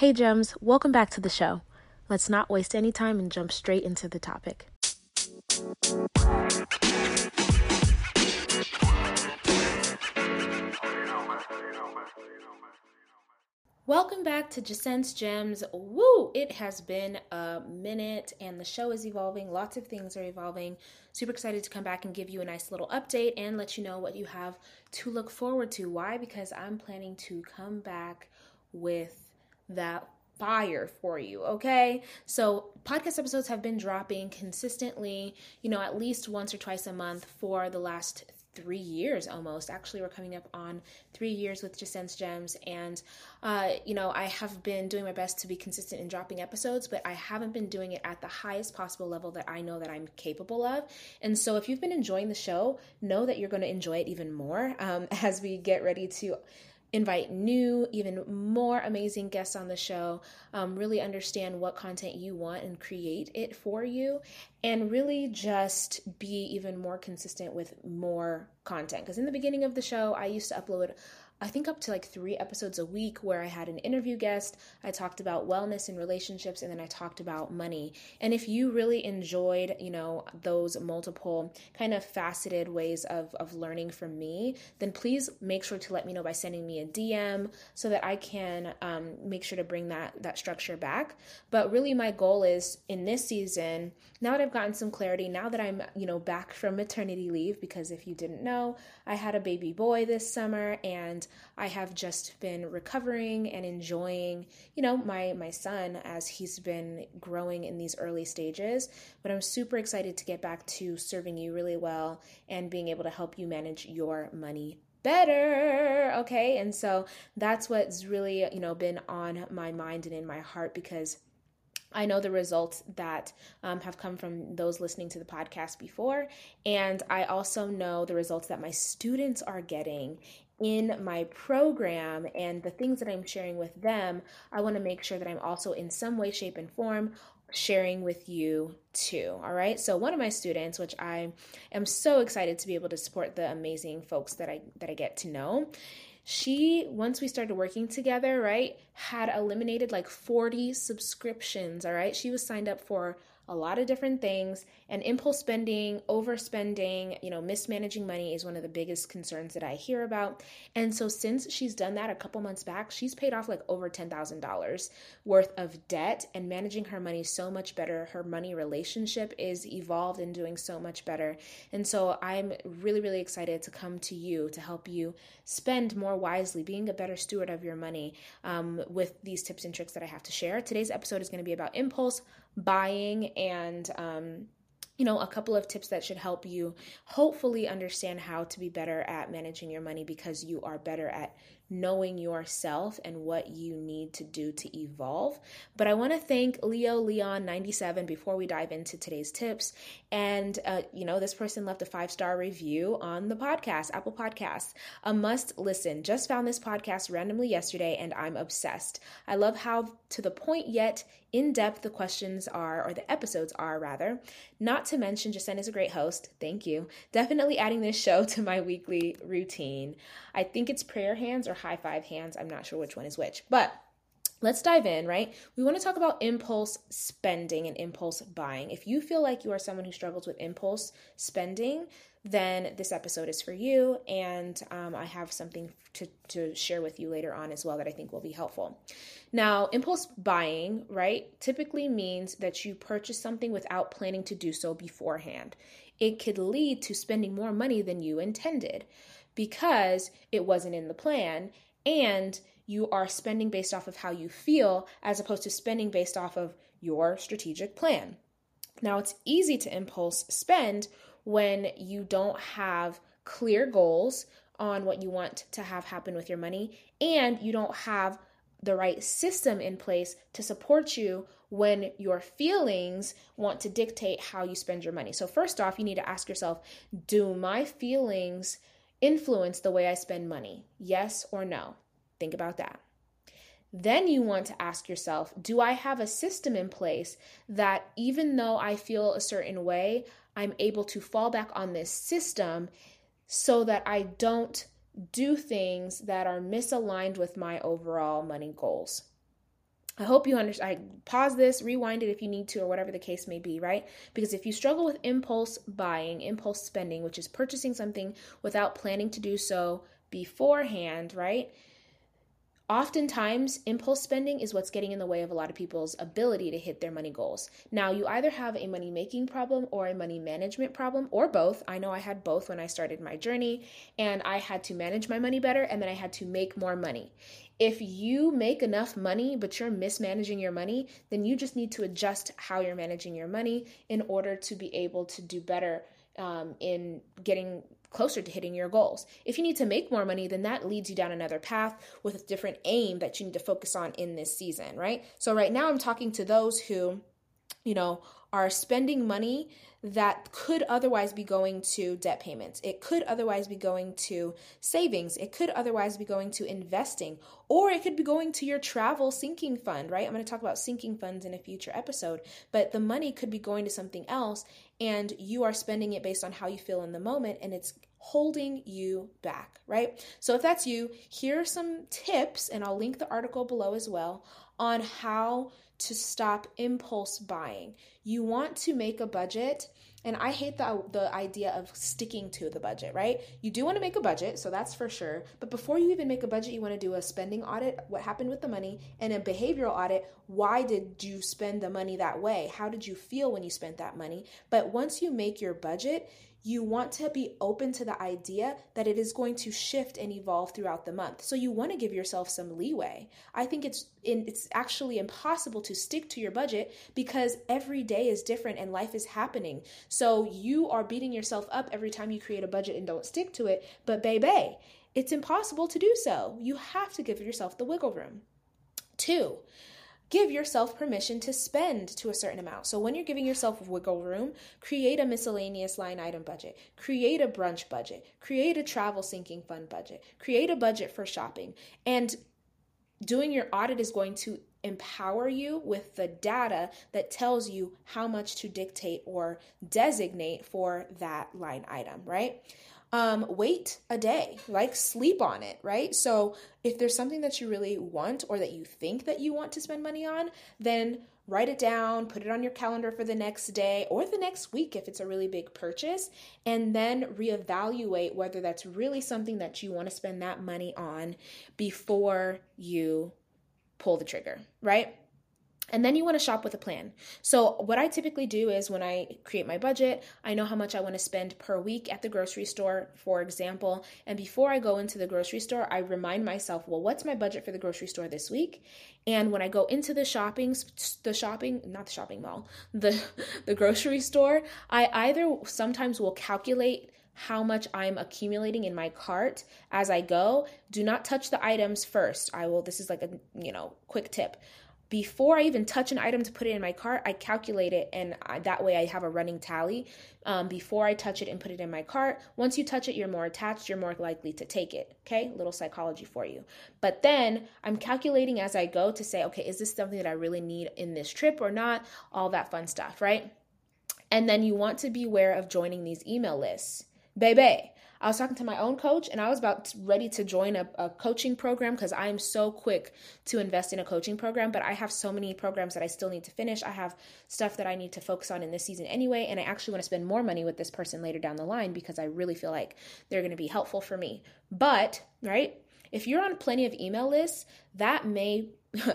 Hey, Gems, welcome back to the show. Let's not waste any time and jump straight into the topic. Welcome back to Jacen's Gems. Woo! It has been a minute and the show is evolving. Lots of things are evolving. Super excited to come back and give you a nice little update and let you know what you have to look forward to. Why? Because I'm planning to come back with that fire for you, okay? So, podcast episodes have been dropping consistently, you know, at least once or twice a month for the last three years almost. Actually, we're coming up on three years with Jacen's Gems, and uh, you know, I have been doing my best to be consistent in dropping episodes, but I haven't been doing it at the highest possible level that I know that I'm capable of. And so, if you've been enjoying the show, know that you're going to enjoy it even more um, as we get ready to invite new, even more amazing guests on the show, um, really understand what content you want and create it for you, and really just be even more consistent with more content. Because in the beginning of the show, I used to upload I think up to like three episodes a week where I had an interview guest. I talked about wellness and relationships, and then I talked about money. And if you really enjoyed, you know, those multiple kind of faceted ways of, of learning from me, then please make sure to let me know by sending me a DM so that I can um, make sure to bring that that structure back. But really, my goal is in this season. Now that I've gotten some clarity, now that I'm, you know, back from maternity leave, because if you didn't know, I had a baby boy this summer and I have just been recovering and enjoying, you know, my my son as he's been growing in these early stages. But I'm super excited to get back to serving you really well and being able to help you manage your money better okay and so that's what's really you know been on my mind and in my heart because I know the results that um, have come from those listening to the podcast before. And I also know the results that my students are getting in my program and the things that I'm sharing with them, I want to make sure that I'm also in some way, shape, and form sharing with you too. All right. So one of my students, which I am so excited to be able to support the amazing folks that I that I get to know. She, once we started working together, right, had eliminated like 40 subscriptions. All right. She was signed up for a lot of different things and impulse spending, overspending, you know, mismanaging money is one of the biggest concerns that I hear about. And so since she's done that a couple months back, she's paid off like over $10,000 worth of debt and managing her money so much better. Her money relationship is evolved and doing so much better. And so I'm really really excited to come to you to help you spend more wisely, being a better steward of your money um, with these tips and tricks that I have to share. Today's episode is going to be about impulse buying and um, you know, a couple of tips that should help you hopefully understand how to be better at managing your money because you are better at knowing yourself and what you need to do to evolve. But I want to thank Leo Leon 97 before we dive into today's tips. And, uh, you know, this person left a five star review on the podcast, Apple Podcasts. A must listen. Just found this podcast randomly yesterday and I'm obsessed. I love how to the point yet in depth the questions are, or the episodes are rather. Not to mention, Jacen is a great host. Thank you. Definitely adding this show to my weekly routine. I think it's prayer hands or high five hands. I'm not sure which one is which, but let's dive in, right? We want to talk about impulse spending and impulse buying. If you feel like you are someone who struggles with impulse spending, then this episode is for you. And um, I have something to, to share with you later on as well that I think will be helpful. Now, impulse buying, right, typically means that you purchase something without planning to do so beforehand. It could lead to spending more money than you intended because it wasn't in the plan and you are spending based off of how you feel as opposed to spending based off of your strategic plan. Now, it's easy to impulse spend when you don't have clear goals on what you want to have happen with your money and you don't have the right system in place to support you when your feelings want to dictate how you spend your money. So, first off, you need to ask yourself Do my feelings influence the way I spend money? Yes or no? Think about that. Then you want to ask yourself Do I have a system in place that even though I feel a certain way, I'm able to fall back on this system so that I don't do things that are misaligned with my overall money goals? I hope you understand. I pause this, rewind it if you need to, or whatever the case may be, right? Because if you struggle with impulse buying, impulse spending, which is purchasing something without planning to do so beforehand, right? Oftentimes, impulse spending is what's getting in the way of a lot of people's ability to hit their money goals. Now, you either have a money making problem or a money management problem, or both. I know I had both when I started my journey, and I had to manage my money better, and then I had to make more money. If you make enough money, but you're mismanaging your money, then you just need to adjust how you're managing your money in order to be able to do better um, in getting closer to hitting your goals. If you need to make more money, then that leads you down another path with a different aim that you need to focus on in this season, right? So, right now, I'm talking to those who, you know, are spending money that could otherwise be going to debt payments. It could otherwise be going to savings. It could otherwise be going to investing, or it could be going to your travel sinking fund, right? I'm going to talk about sinking funds in a future episode, but the money could be going to something else and you are spending it based on how you feel in the moment and it's holding you back, right? So if that's you, here are some tips, and I'll link the article below as well on how to stop impulse buying. You want to make a budget. And I hate the, the idea of sticking to the budget, right? You do want to make a budget, so that's for sure. But before you even make a budget, you want to do a spending audit, what happened with the money, and a behavioral audit. Why did you spend the money that way? How did you feel when you spent that money? But once you make your budget, you want to be open to the idea that it is going to shift and evolve throughout the month. So you want to give yourself some leeway. I think it's in, it's actually impossible to stick to your budget because every day is different and life is happening. So you are beating yourself up every time you create a budget and don't stick to it. But baby, it's impossible to do so. You have to give yourself the wiggle room. Two, give yourself permission to spend to a certain amount. So when you're giving yourself wiggle room, create a miscellaneous line item budget, create a brunch budget, create a travel sinking fund budget, create a budget for shopping. And doing your audit is going to empower you with the data that tells you how much to dictate or designate for that line item, right? um, wait a day, like sleep on it, right? So if there's something that you really want or that you think that you want to spend money on, then write it down, put it on your calendar for the next day or the next week if it's a really big purchase, and then reevaluate whether that's really something that you want to spend that money on before you pull the trigger, right? And then you want to shop with a plan. So, what I typically do is when I create my budget, I know how much I want to spend per week at the grocery store, for example. And before I go into the grocery store, I remind myself, well, what's my budget for the grocery store this week? And when I go into the shopping, the shopping, not the shopping mall, the, the grocery store, I either sometimes will calculate how much I'm accumulating in my cart as I go. Do not touch the items first. I will, this is like a, you know, quick tip before I even touch an item to put it in my cart, I calculate it, and I, that way I have a running tally um, before I touch it and put it in my cart. Once you touch it, you're more attached, you're more likely to take it. Okay, little psychology for you. But then I'm calculating as I go to say, okay, is this something that I really need in this trip or not? All that fun stuff, right? And then you want to be aware of joining these email lists. Baby, I was talking to my own coach and I was about ready to join a, a coaching program because I am so quick to invest in a coaching program, but I have so many programs that I still need to finish. I have stuff that I need to focus on in this season anyway, and I actually want to spend more money with this person later down the line because I really feel like they're going to be helpful for me. But, right, if you're on plenty of email lists, that may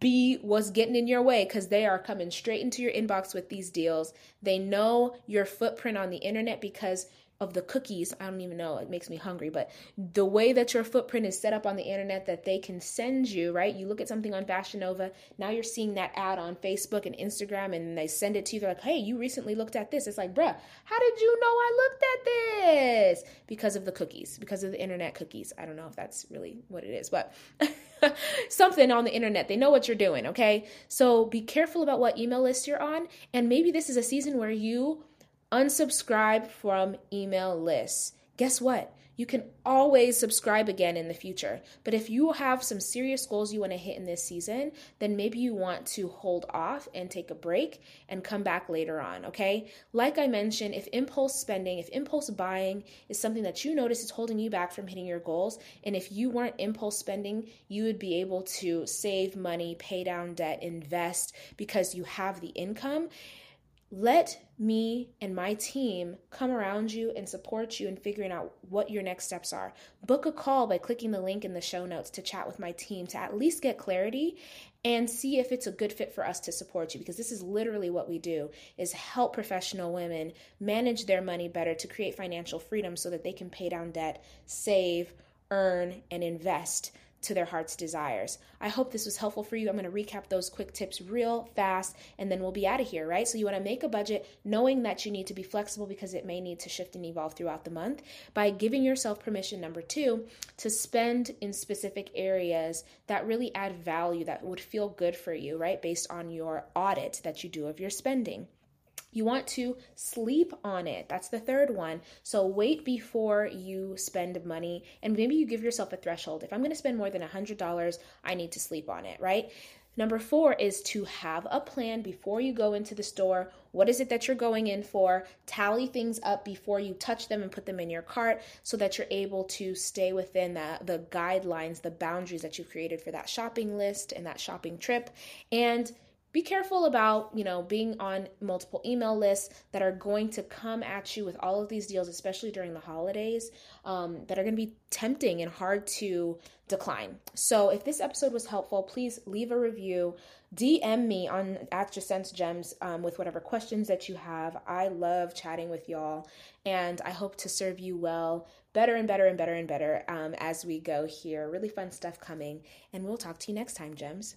be what's getting in your way because they are coming straight into your inbox with these deals. They know your footprint on the internet because of the cookies. I don't even know, it makes me hungry, but the way that your footprint is set up on the internet that they can send you, right? You look at something on Fashion Nova, now you're seeing that ad on Facebook and Instagram, and they send it to you. They're like, hey, you recently looked at this. It's like, bruh, how did you know I looked at this? Because of the cookies, because of the internet cookies. I don't know if that's really what it is, but. something on the internet. They know what you're doing, okay? So be careful about what email list you're on. And maybe this is a season where you unsubscribe from email lists. Guess what? you can always subscribe again in the future. But if you have some serious goals you want to hit in this season, then maybe you want to hold off and take a break and come back later on, okay? Like I mentioned, if impulse spending, if impulse buying is something that you notice is holding you back from hitting your goals, and if you weren't impulse spending, you would be able to save money, pay down debt, invest because you have the income let me and my team come around you and support you in figuring out what your next steps are. Book a call by clicking the link in the show notes to chat with my team to at least get clarity and see if it's a good fit for us to support you because this is literally what we do is help professional women manage their money better to create financial freedom so that they can pay down debt, save, earn and invest to their heart's desires. I hope this was helpful for you. I'm going to recap those quick tips real fast and then we'll be out of here, right? So you want to make a budget knowing that you need to be flexible because it may need to shift and evolve throughout the month by giving yourself permission number 2 to spend in specific areas that really add value that would feel good for you, right? Based on your audit that you do of your spending. You want to sleep on it. That's the third one. So wait before you spend money and maybe you give yourself a threshold. If I'm going to spend more than $100, I need to sleep on it, right? Number four is to have a plan before you go into the store. What is it that you're going in for? Tally things up before you touch them and put them in your cart so that you're able to stay within the, the guidelines, the boundaries that you've created for that shopping list and that shopping trip. And be careful about you know being on multiple email lists that are going to come at you with all of these deals especially during the holidays um, that are going to be tempting and hard to decline. So if this episode was helpful please leave a review. Dm me on at sense gems um, with whatever questions that you have. I love chatting with y'all and i hope to serve you well better and better and better and better um, as we go here. Really fun stuff coming and we'll talk to you next time gems